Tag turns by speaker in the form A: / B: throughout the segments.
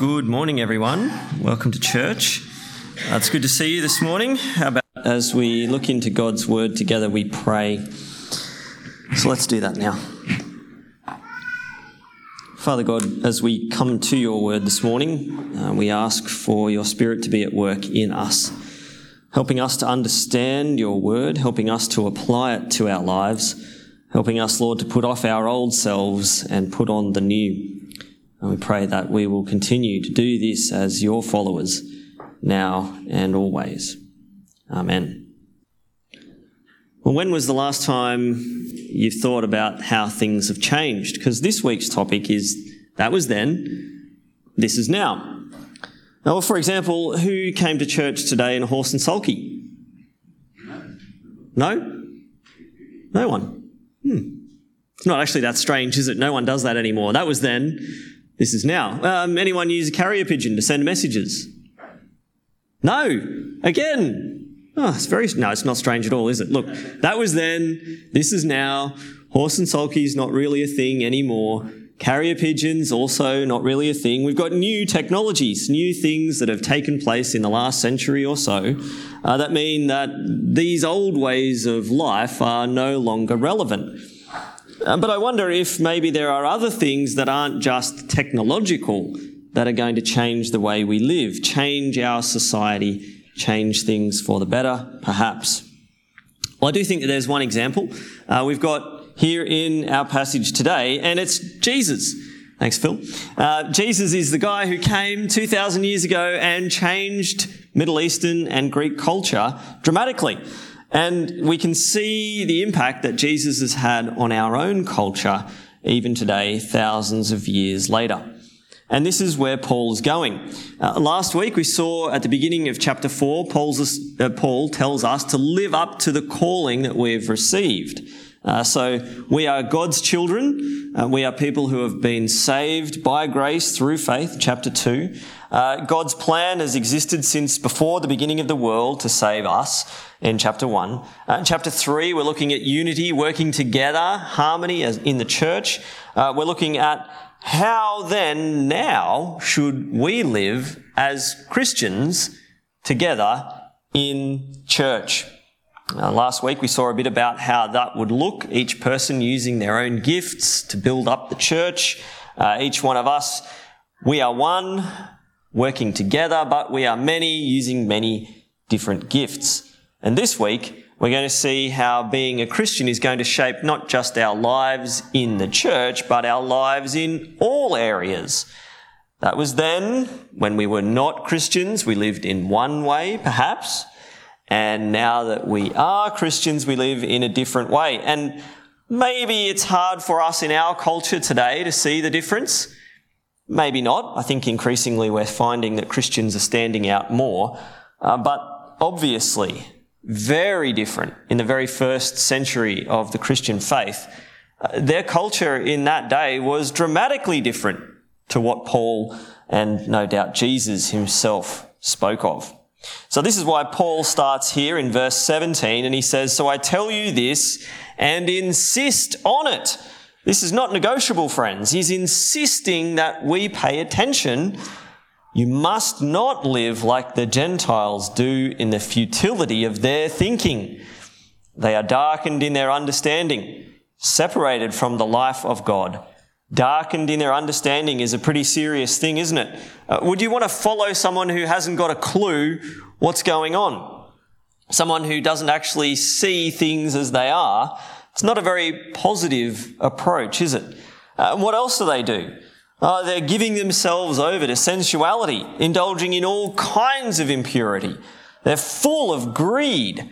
A: Good morning, everyone. Welcome to church. Uh, it's good to see you this morning. How about as we look into God's word together, we pray. So let's do that now. Father God, as we come to your word this morning, uh, we ask for your spirit to be at work in us, helping us to understand your word, helping us to apply it to our lives, helping us, Lord, to put off our old selves and put on the new. And we pray that we will continue to do this as your followers now and always. Amen. Well, when was the last time you've thought about how things have changed? Because this week's topic is that was then, this is now. Now, for example, who came to church today in a horse and sulky? No? No one. Hmm. It's not actually that strange, is it? No one does that anymore. That was then. This is now. Um, anyone use a carrier pigeon to send messages? No. Again. Oh, it's very, no, it's not strange at all, is it? Look, that was then. This is now. Horse and sulky is not really a thing anymore. Carrier pigeons also not really a thing. We've got new technologies, new things that have taken place in the last century or so uh, that mean that these old ways of life are no longer relevant. Uh, but I wonder if maybe there are other things that aren't just technological that are going to change the way we live, change our society, change things for the better, perhaps. Well, I do think that there's one example uh, we've got here in our passage today, and it's Jesus. Thanks, Phil. Uh, Jesus is the guy who came 2,000 years ago and changed Middle Eastern and Greek culture dramatically. And we can see the impact that Jesus has had on our own culture, even today, thousands of years later. And this is where Paul's going. Uh, last week we saw at the beginning of chapter 4, uh, Paul tells us to live up to the calling that we've received. Uh, so we are God's children. Uh, we are people who have been saved by grace through faith, chapter 2. Uh, God's plan has existed since before the beginning of the world to save us in chapter 1. Uh, chapter 3, we're looking at unity, working together, harmony as in the church. Uh, we're looking at how then now should we live as Christians together in church. Uh, last week we saw a bit about how that would look, each person using their own gifts to build up the church. Uh, each one of us, we are one, working together, but we are many using many different gifts. And this week, we're going to see how being a Christian is going to shape not just our lives in the church, but our lives in all areas. That was then, when we were not Christians, we lived in one way, perhaps. And now that we are Christians, we live in a different way. And maybe it's hard for us in our culture today to see the difference. Maybe not. I think increasingly we're finding that Christians are standing out more. Uh, but obviously, very different in the very first century of the Christian faith. Uh, their culture in that day was dramatically different to what Paul and no doubt Jesus himself spoke of. So this is why Paul starts here in verse 17 and he says, So I tell you this and insist on it. This is not negotiable, friends. He's insisting that we pay attention you must not live like the Gentiles do in the futility of their thinking. They are darkened in their understanding, separated from the life of God. Darkened in their understanding is a pretty serious thing, isn't it? Uh, would you want to follow someone who hasn't got a clue what's going on? Someone who doesn't actually see things as they are? It's not a very positive approach, is it? Uh, what else do they do? Uh, they're giving themselves over to sensuality, indulging in all kinds of impurity. They're full of greed.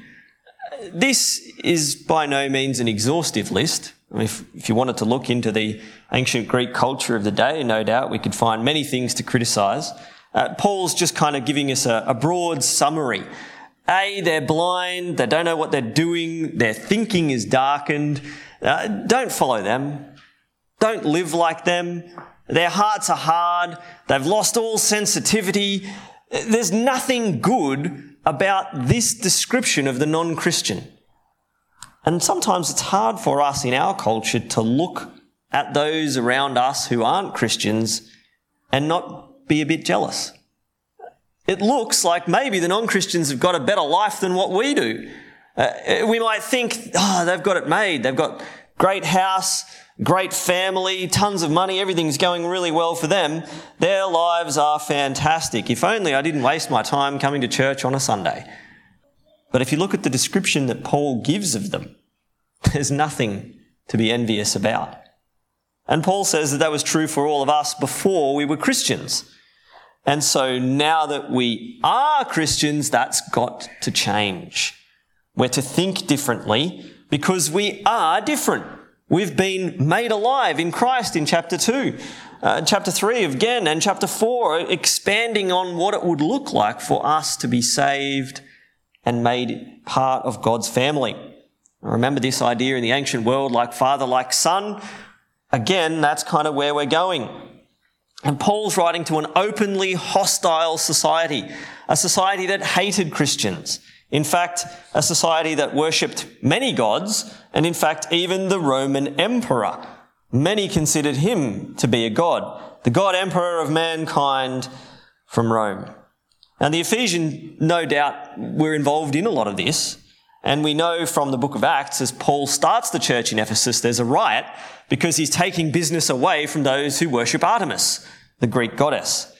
A: This is by no means an exhaustive list. If, if, you wanted to look into the ancient Greek culture of the day, no doubt we could find many things to criticize. Uh, Paul's just kind of giving us a, a broad summary. A, they're blind, they don't know what they're doing, their thinking is darkened. Uh, don't follow them. Don't live like them. Their hearts are hard. They've lost all sensitivity. There's nothing good about this description of the non Christian. And sometimes it's hard for us in our culture to look at those around us who aren't Christians and not be a bit jealous. It looks like maybe the non Christians have got a better life than what we do. Uh, we might think, oh, they've got it made. They've got great house, great family, tons of money, everything's going really well for them. Their lives are fantastic. If only I didn't waste my time coming to church on a Sunday. But if you look at the description that Paul gives of them, there's nothing to be envious about. And Paul says that that was true for all of us before we were Christians. And so now that we are Christians, that's got to change. We're to think differently because we are different. We've been made alive in Christ in chapter 2. Uh, chapter 3 again and chapter 4 expanding on what it would look like for us to be saved and made part of God's family. Remember this idea in the ancient world, like father, like son. Again, that's kind of where we're going. And Paul's writing to an openly hostile society, a society that hated Christians. In fact, a society that worshipped many gods, and in fact, even the Roman emperor. Many considered him to be a god, the god emperor of mankind from Rome. And the Ephesians, no doubt, were involved in a lot of this. And we know from the book of Acts, as Paul starts the church in Ephesus, there's a riot because he's taking business away from those who worship Artemis, the Greek goddess.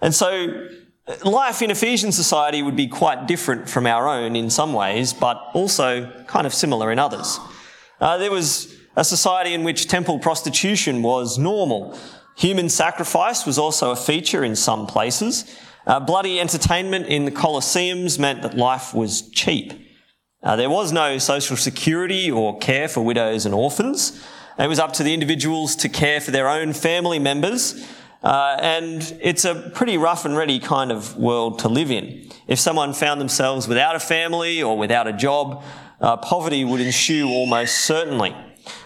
A: And so life in Ephesian society would be quite different from our own in some ways, but also kind of similar in others. Uh, there was a society in which temple prostitution was normal. Human sacrifice was also a feature in some places. Uh, bloody entertainment in the Colosseums meant that life was cheap. Uh, there was no social security or care for widows and orphans. It was up to the individuals to care for their own family members. Uh, and it's a pretty rough and ready kind of world to live in. If someone found themselves without a family or without a job, uh, poverty would ensue almost certainly.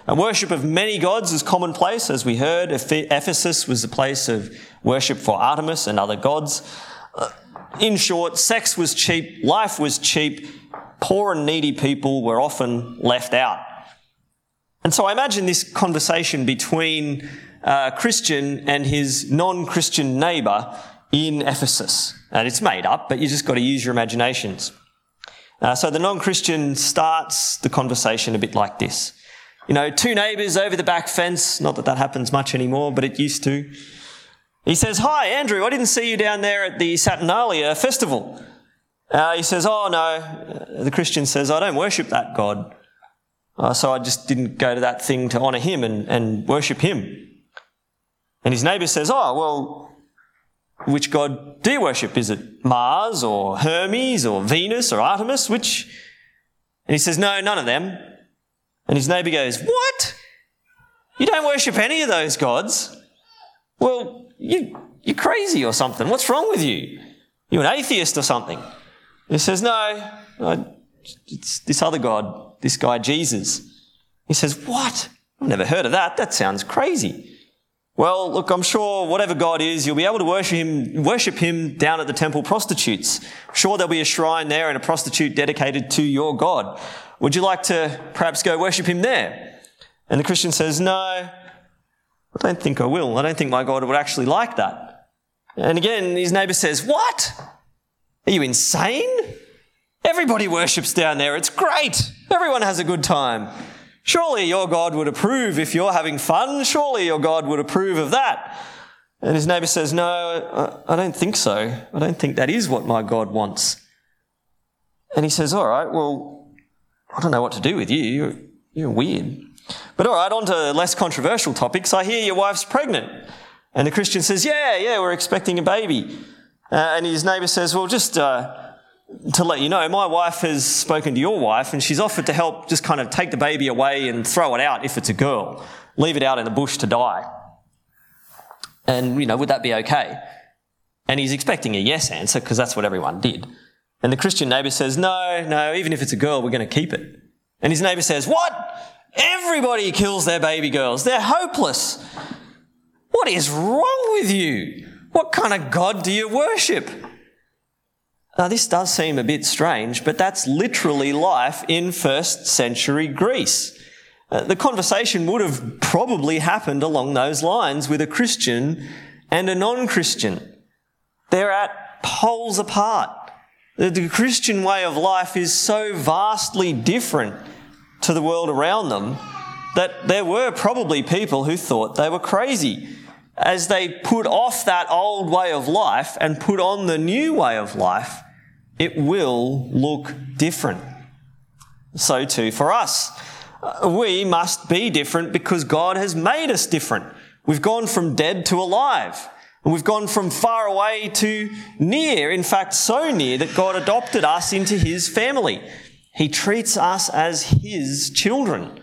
A: A worship of many gods is commonplace, as we heard. Ephesus was a place of worship for Artemis and other gods. Uh, in short, sex was cheap, life was cheap, poor and needy people were often left out. And so I imagine this conversation between a uh, Christian and his non-Christian neighbour in Ephesus. And it's made up, but you just got to use your imaginations. Uh, so the non-Christian starts the conversation a bit like this. You know, two neighbours over the back fence, not that that happens much anymore, but it used to. He says, Hi, Andrew, I didn't see you down there at the Saturnalia festival. Uh, he says, Oh, no. The Christian says, I don't worship that God. Uh, so I just didn't go to that thing to honour him and, and worship him. And his neighbour says, Oh, well, which God do you worship? Is it Mars or Hermes or Venus or Artemis? Which? And he says, No, none of them. And his neighbour goes, What? You don't worship any of those gods? Well, you, you're crazy or something. What's wrong with you? You're an atheist or something. He says, No, it's this other God, this guy Jesus. He says, What? I've never heard of that. That sounds crazy. Well, look, I'm sure whatever God is, you'll be able to worship him, worship him down at the temple prostitutes. I'm sure there'll be a shrine there and a prostitute dedicated to your God. Would you like to perhaps go worship him there? And the Christian says, no, I don't think I will. I don't think my God would actually like that. And again, his neighbor says, what? Are you insane? Everybody worships down there. It's great. Everyone has a good time. Surely your God would approve if you're having fun. Surely your God would approve of that. And his neighbor says, No, I don't think so. I don't think that is what my God wants. And he says, All right, well, I don't know what to do with you. You're, you're weird. But all right, on to less controversial topics. I hear your wife's pregnant. And the Christian says, Yeah, yeah, we're expecting a baby. Uh, and his neighbor says, Well, just. Uh, to let you know, my wife has spoken to your wife and she's offered to help just kind of take the baby away and throw it out if it's a girl. Leave it out in the bush to die. And, you know, would that be okay? And he's expecting a yes answer because that's what everyone did. And the Christian neighbor says, no, no, even if it's a girl, we're going to keep it. And his neighbor says, what? Everybody kills their baby girls. They're hopeless. What is wrong with you? What kind of God do you worship? Now, this does seem a bit strange, but that's literally life in first century Greece. Uh, the conversation would have probably happened along those lines with a Christian and a non Christian. they're at poles apart. The Christian way of life is so vastly different to the world around them that there were probably people who thought they were crazy as they put off that old way of life and put on the new way of life, it will look different. So too for us. Uh, we must be different because God has made us different. We've gone from dead to alive. And we've gone from far away to near. In fact, so near that God adopted us into his family. He treats us as his children.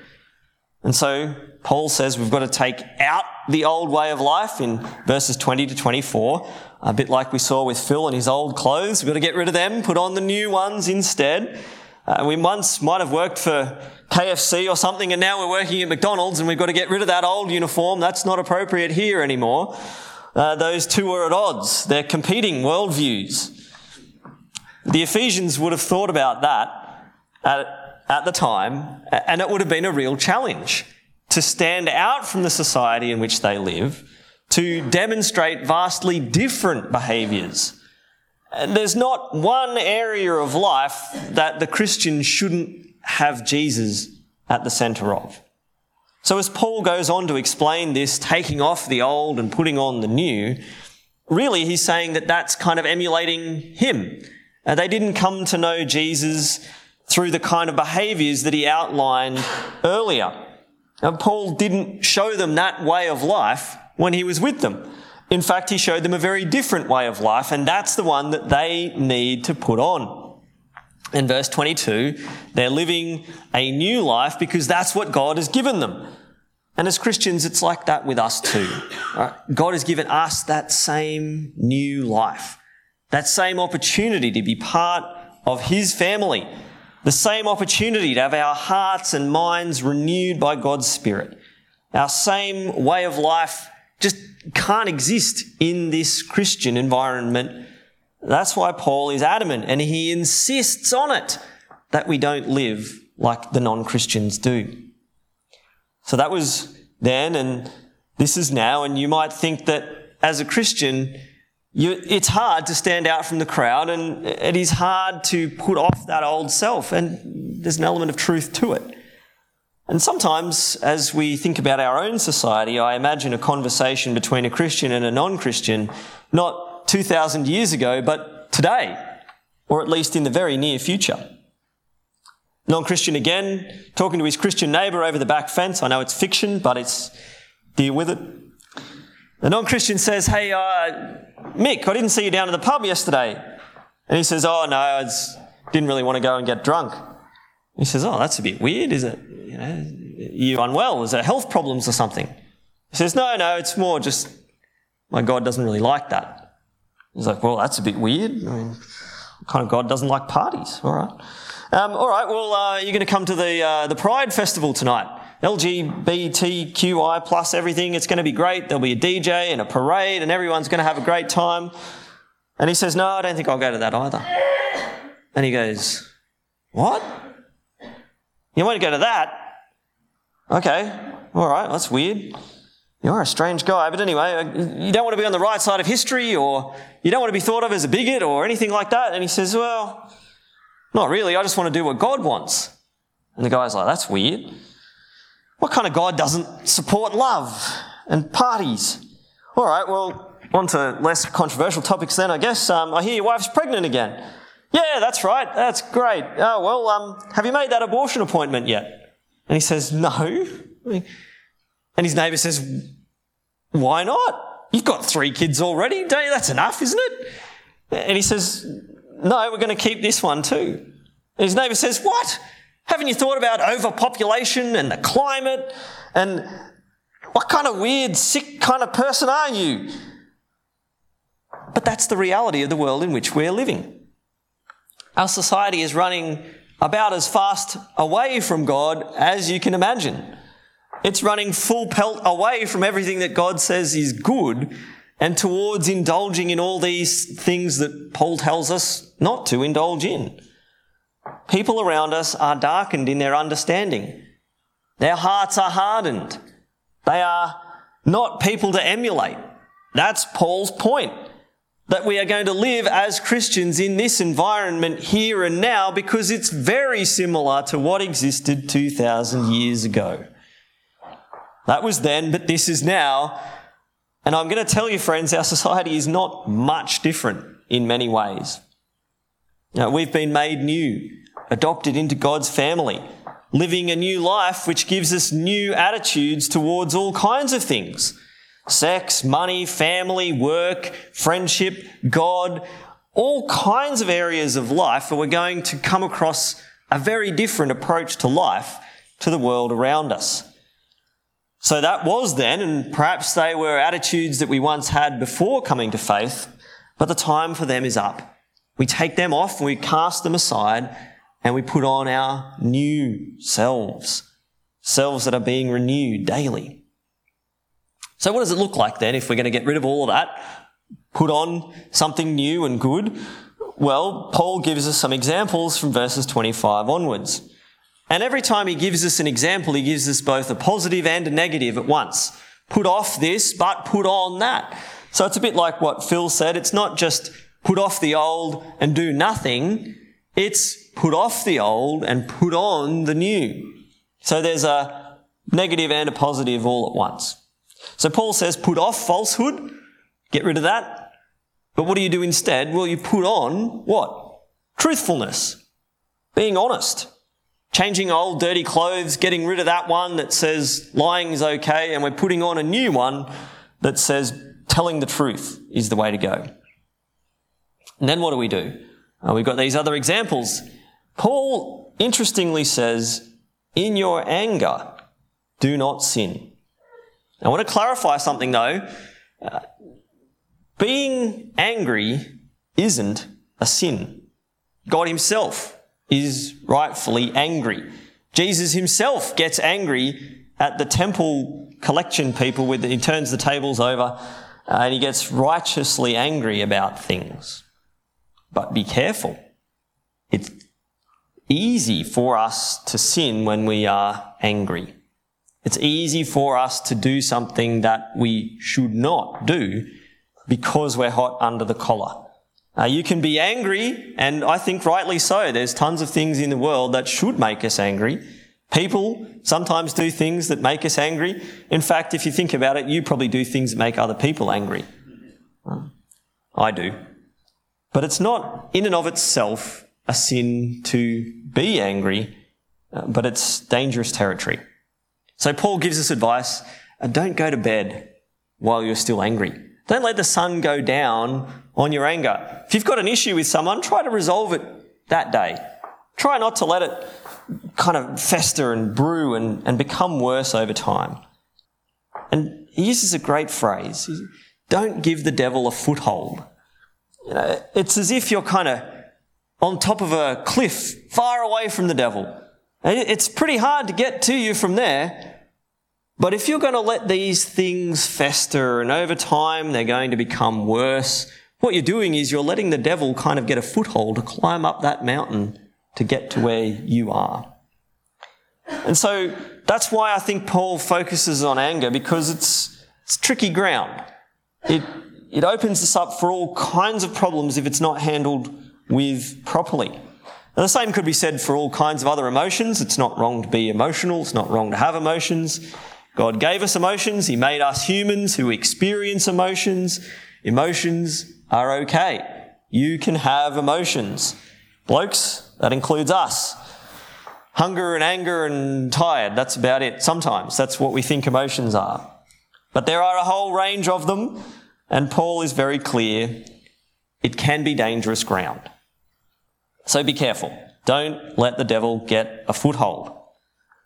A: And so Paul says we've got to take out the old way of life in verses 20 to 24, a bit like we saw with Phil and his old clothes. We've got to get rid of them, put on the new ones instead. Uh, we once might have worked for KFC or something, and now we're working at McDonald's, and we've got to get rid of that old uniform. That's not appropriate here anymore. Uh, those two are at odds. They're competing worldviews. The Ephesians would have thought about that at, at the time, and it would have been a real challenge to stand out from the society in which they live, to demonstrate vastly different behaviours. There's not one area of life that the Christian shouldn't have Jesus at the centre of. So as Paul goes on to explain this, taking off the old and putting on the new, really he's saying that that's kind of emulating him. Uh, they didn't come to know Jesus through the kind of behaviours that he outlined earlier. Now, Paul didn't show them that way of life when he was with them. In fact, he showed them a very different way of life, and that's the one that they need to put on. In verse 22, they're living a new life because that's what God has given them. And as Christians, it's like that with us too. Right? God has given us that same new life, that same opportunity to be part of His family, the same opportunity to have our hearts and minds renewed by God's Spirit. Our same way of life just can't exist in this Christian environment. That's why Paul is adamant and he insists on it that we don't live like the non-Christians do. So that was then and this is now. And you might think that as a Christian, you, it's hard to stand out from the crowd and it is hard to put off that old self. And there's an element of truth to it. And sometimes, as we think about our own society, I imagine a conversation between a Christian and a non-Christian, not 2,000 years ago, but today, or at least in the very near future. Non-Christian again, talking to his Christian neighbour over the back fence. I know it's fiction, but it's deal with it. The non-Christian says, hey, uh, Mick, I didn't see you down at the pub yesterday. And he says, Oh, no, I didn't really want to go and get drunk. He says, Oh, that's a bit weird. Is it, you know, you unwell? Is there health problems or something? He says, No, no, it's more just my God doesn't really like that. He's like, Well, that's a bit weird. I mean, kind of God doesn't like parties? All right. Um, all right, well, uh, you're going to come to the, uh, the Pride Festival tonight. LGBTQI plus everything. It's going to be great. There'll be a DJ and a parade and everyone's going to have a great time. And he says, No, I don't think I'll go to that either. And he goes, What? You won't go to that? Okay, all right, that's weird. You're a strange guy, but anyway, uh, you don't want to be on the right side of history or you don't want to be thought of as a bigot or anything like that. And he says, Well, not really. I just want to do what God wants. And the guy's like, That's weird. What kind of God doesn't support love and parties? All right, well, on to less controversial topics then, I guess. Um, I hear your wife's pregnant again. Yeah, that's right. That's great. Oh, well, um, have you made that abortion appointment yet? And he says, No. And his neighbour says, Why not? You've got three kids already. Don't you? That's enough, isn't it? And he says, No, we're going to keep this one too. And his neighbour says, What? Haven't you thought about overpopulation and the climate? And what kind of weird, sick kind of person are you? But that's the reality of the world in which we're living. Our society is running about as fast away from God as you can imagine. It's running full pelt away from everything that God says is good and towards indulging in all these things that Paul tells us not to indulge in. People around us are darkened in their understanding. Their hearts are hardened. They are not people to emulate. That's Paul's point. that we are going to live as Christians in this environment here and now because it's very similar to what existed 2,000 years ago. That was then, but this is now. And I'm going to tell you, friends, our society is not much different in many ways. Now, we've been made new, adopted into God's family, living a new life which gives us new attitudes towards all kinds of things sex, money, family, work, friendship, God, all kinds of areas of life where we're going to come across a very different approach to life to the world around us. So that was then, and perhaps they were attitudes that we once had before coming to faith, but the time for them is up. We take them off we cast them aside and we put on our new selves, selves that are being renewed daily. So, what does it look like then if we're going to get rid of all of that, put on something new and good? Well, Paul gives us some examples from verses 25 onwards. And every time he gives us an example, he gives us both a positive and a negative at once. Put off this, but put on that. So it's a bit like what Phil said. It's not just put off the old and do nothing. It's put off the old and put on the new. So there's a negative and a positive all at once. So Paul says, put off falsehood, get rid of that. But what do you do instead? Well, you put on what? Truthfulness, being honest, changing old dirty clothes, getting rid of that one that says lying is okay, and we're putting on a new one that says telling the truth is the way to go. And then what do we do? Uh, we've got these other examples. Paul interestingly says, in your anger, do not sin. I want to clarify something though. Uh, being angry isn't a sin. God himself is rightfully angry. Jesus himself gets angry at the temple collection people with he turns the tables over uh, and he gets righteously angry about things. But be careful. It's easy for us to sin when we are angry. It's easy for us to do something that we should not do because we're hot under the collar. You can be angry, and I think rightly so. There's tons of things in the world that should make us angry. People sometimes do things that make us angry. In fact, if you think about it, you probably do things that make other people angry. I do. But it's not in and of itself a sin to be angry, uh, but it's dangerous territory. So Paul gives us advice uh, don't go to bed while you're still angry. Don't let the sun go down on your anger. If you've got an issue with someone, try to resolve it that day. Try not to let it kind of fester and brew and, and become worse over time. And he uses a great phrase don't give the devil a foothold. You know, it's as if you're kind of on top of a cliff, far away from the devil. It's pretty hard to get to you from there. But if you're going to let these things fester and over time they're going to become worse, what you're doing is you're letting the devil kind of get a foothold to climb up that mountain to get to where you are. And so that's why I think Paul focuses on anger because it's, it's tricky ground. It, it opens us up for all kinds of problems if it's not handled with properly. Now, the same could be said for all kinds of other emotions. It's not wrong to be emotional. It's not wrong to have emotions. God gave us emotions. He made us humans who experience emotions. Emotions are okay. You can have emotions. Blokes, that includes us. Hunger and anger and tired, that's about it. Sometimes that's what we think emotions are. But there are a whole range of them, and Paul is very clear it can be dangerous ground. So be careful. Don't let the devil get a foothold.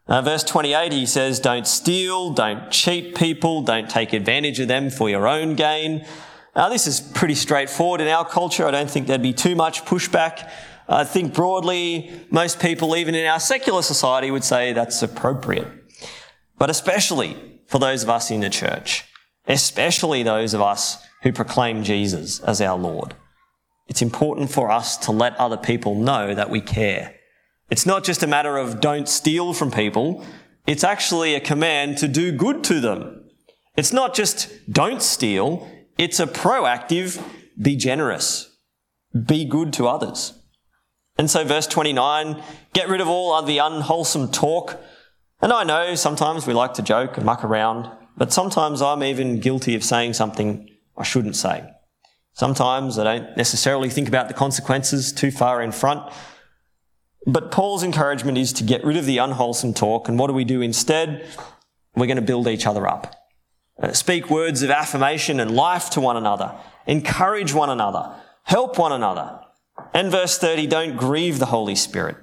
A: Uh, verse 28, he says, Don't steal, don't cheat people, don't take advantage of them for your own gain. Now, this is pretty straightforward in our culture. I don't think there'd be too much pushback. I think broadly, most people, even in our secular society, would say that's appropriate. But especially for those of us in the church, especially those of us who proclaim Jesus as our Lord. It's important for us to let other people know that we care. It's not just a matter of don't steal from people. It's actually a command to do good to them. It's not just don't steal. It's a proactive be generous, be good to others. And so, verse 29 get rid of all the unwholesome talk. And I know sometimes we like to joke and muck around, but sometimes I'm even guilty of saying something I shouldn't say. Sometimes I don't necessarily think about the consequences too far in front. But Paul's encouragement is to get rid of the unwholesome talk. And what do we do instead? We're going to build each other up. Uh, speak words of affirmation and life to one another. Encourage one another. Help one another. And verse 30, don't grieve the Holy Spirit.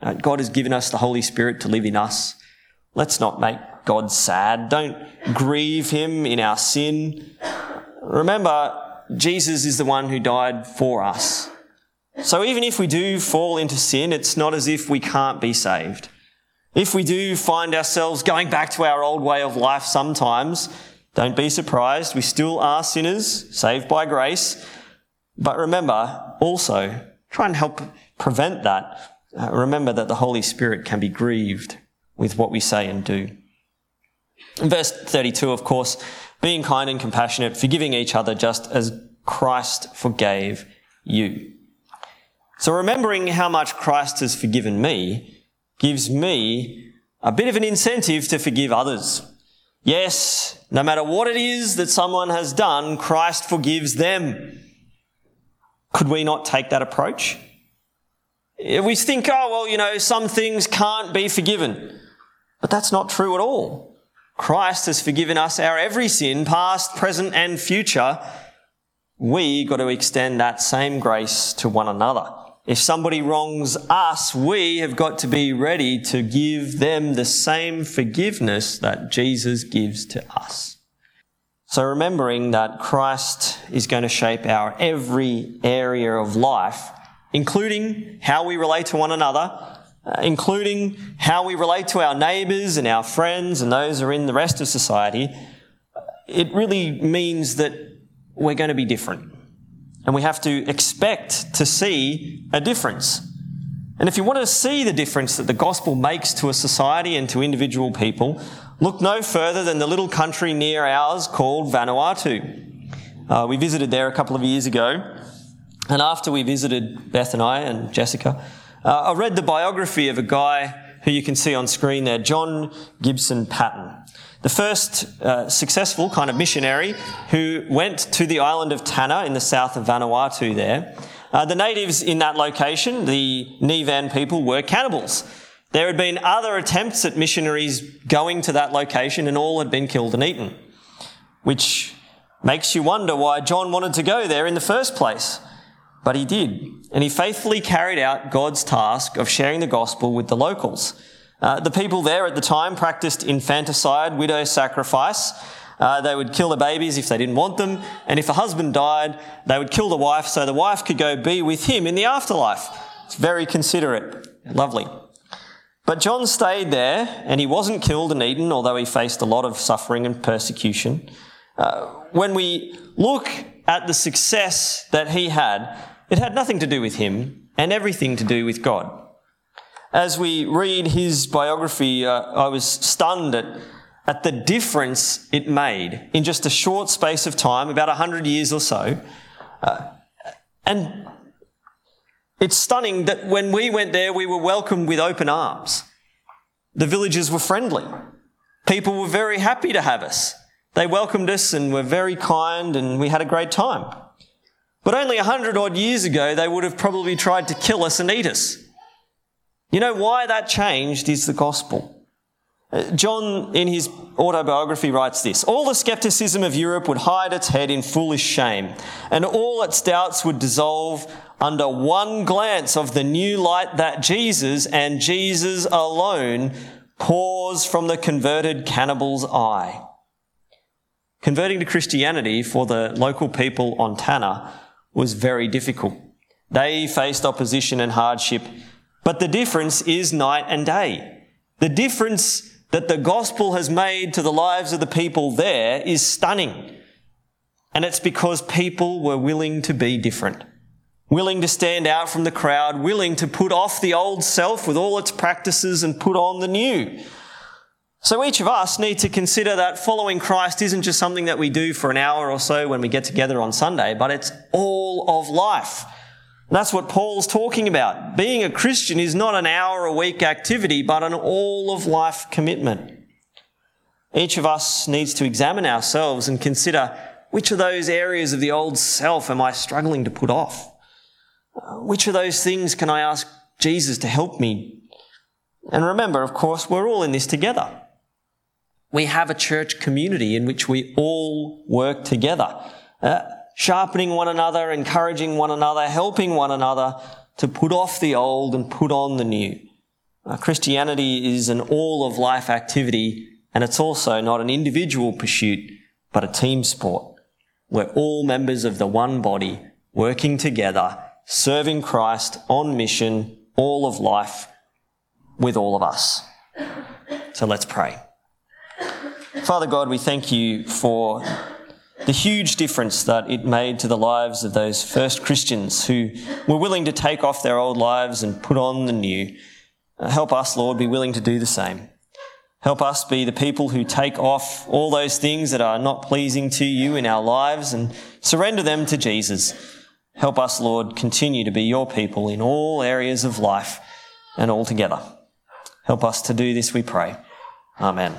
A: Uh, God has given us the Holy Spirit to live in us. Let's not make God sad. Don't grieve him in our sin. Remember, Jesus is the one who died for us. So even if we do fall into sin, it's not as if we can't be saved. If we do find ourselves going back to our old way of life sometimes, don't be surprised. We still are sinners, saved by grace. But remember, also, try and help prevent that. Uh, remember that the Holy Spirit can be grieved with what we say and do. Verse 32, of course, being kind and compassionate, forgiving each other just as Christ forgave you. So remembering how much Christ has forgiven me gives me a bit of an incentive to forgive others. Yes, no matter what it is that someone has done, Christ forgives them. Could we not take that approach? We think, oh, well, you know, some things can't be forgiven. But that's not true at all. Christ has forgiven us our every sin, past, present, and future. We got to extend that same grace to one another. If somebody wrongs us, we have got to be ready to give them the same forgiveness that Jesus gives to us. So remembering that Christ is going to shape our every area of life, including how we relate to one another, including how we relate to our neighbours and our friends and those who are in the rest of society, it really means that we're going to be different. And we have to expect to see a difference. And if you want to see the difference that the gospel makes to a society and to individual people, look no further than the little country near ours called Vanuatu. Uh, we visited there a couple of years ago. And after we visited, Beth and I and Jessica, uh, I read the biography of a guy who you can see on screen there, John Gibson Paton. The first uh, successful kind of missionary who went to the island of Tanna in the south of Vanuatu there. Uh, the natives in that location, the Nivan people, were cannibals. There had been other attempts at missionaries going to that location and all had been killed and eaten. Which makes you wonder why John wanted to go there in the first place. But he did. And he faithfully carried out God's task of sharing the gospel with the locals. Uh, the people there at the time practiced infanticide, widow sacrifice. Uh, they would kill the babies if they didn't want them, and if a husband died, they would kill the wife so the wife could go be with him in the afterlife. It's very considerate. Lovely. But John stayed there, and he wasn't killed and eaten, although he faced a lot of suffering and persecution. Uh, when we look at the success that he had, it had nothing to do with him and everything to do with God as we read his biography, uh, I was stunned at, at the difference it made in just a short space of time, about 100 years or so. Uh, and it's stunning that when we went there, we were welcomed with open arms. The villagers were friendly. People were very happy to have us. They welcomed us and were very kind, and we had a great time. But only a hundred odd years ago, they would have probably tried to kill us and eat us. You know why that changed is the gospel. Uh, John, in his autobiography, writes this All the skepticism of Europe would hide its head in foolish shame, and all its doubts would dissolve under one glance of the new light that Jesus and Jesus alone pours from the converted cannibal's eye. Converting to Christianity for the local people on Tanna was very difficult. They faced opposition and hardship but the difference is night and day. The difference that the gospel has made to the lives of the people there is stunning. And it's because people were willing to be different, willing to stand out from the crowd, willing to put off the old self with all its practices and put on the new. So each of us need to consider that following Christ isn't just something that we do for an hour or so when we get together on Sunday, but it's all of life. And that's what Paul's talking about. Being a Christian is not an hour a week activity, but an all of life commitment. Each of us needs to examine ourselves and consider which of those areas of the old self am I struggling to put off? Which of those things can I ask Jesus to help me? And remember, of course, we're all in this together. We have a church community in which we all work together, uh, sharpening one another, encouraging one another, helping one another to put off the old and put on the new. Uh, Christianity is an all of life activity, and it's also not an individual pursuit, but a team sport. We're all members of the one body, working together, serving Christ on mission, all of life, with all of us. So let's pray. Father God, we thank you for the huge difference that it made to the lives of those first Christians who were willing to take off their old lives and put on the new. Uh, help us, Lord, be willing to do the same. Help us be the people who take off all those things that are not pleasing to you in our lives and surrender them to Jesus. Help us, Lord, continue to be your people in all areas of life and all together. Help us to do this, we pray. Amen.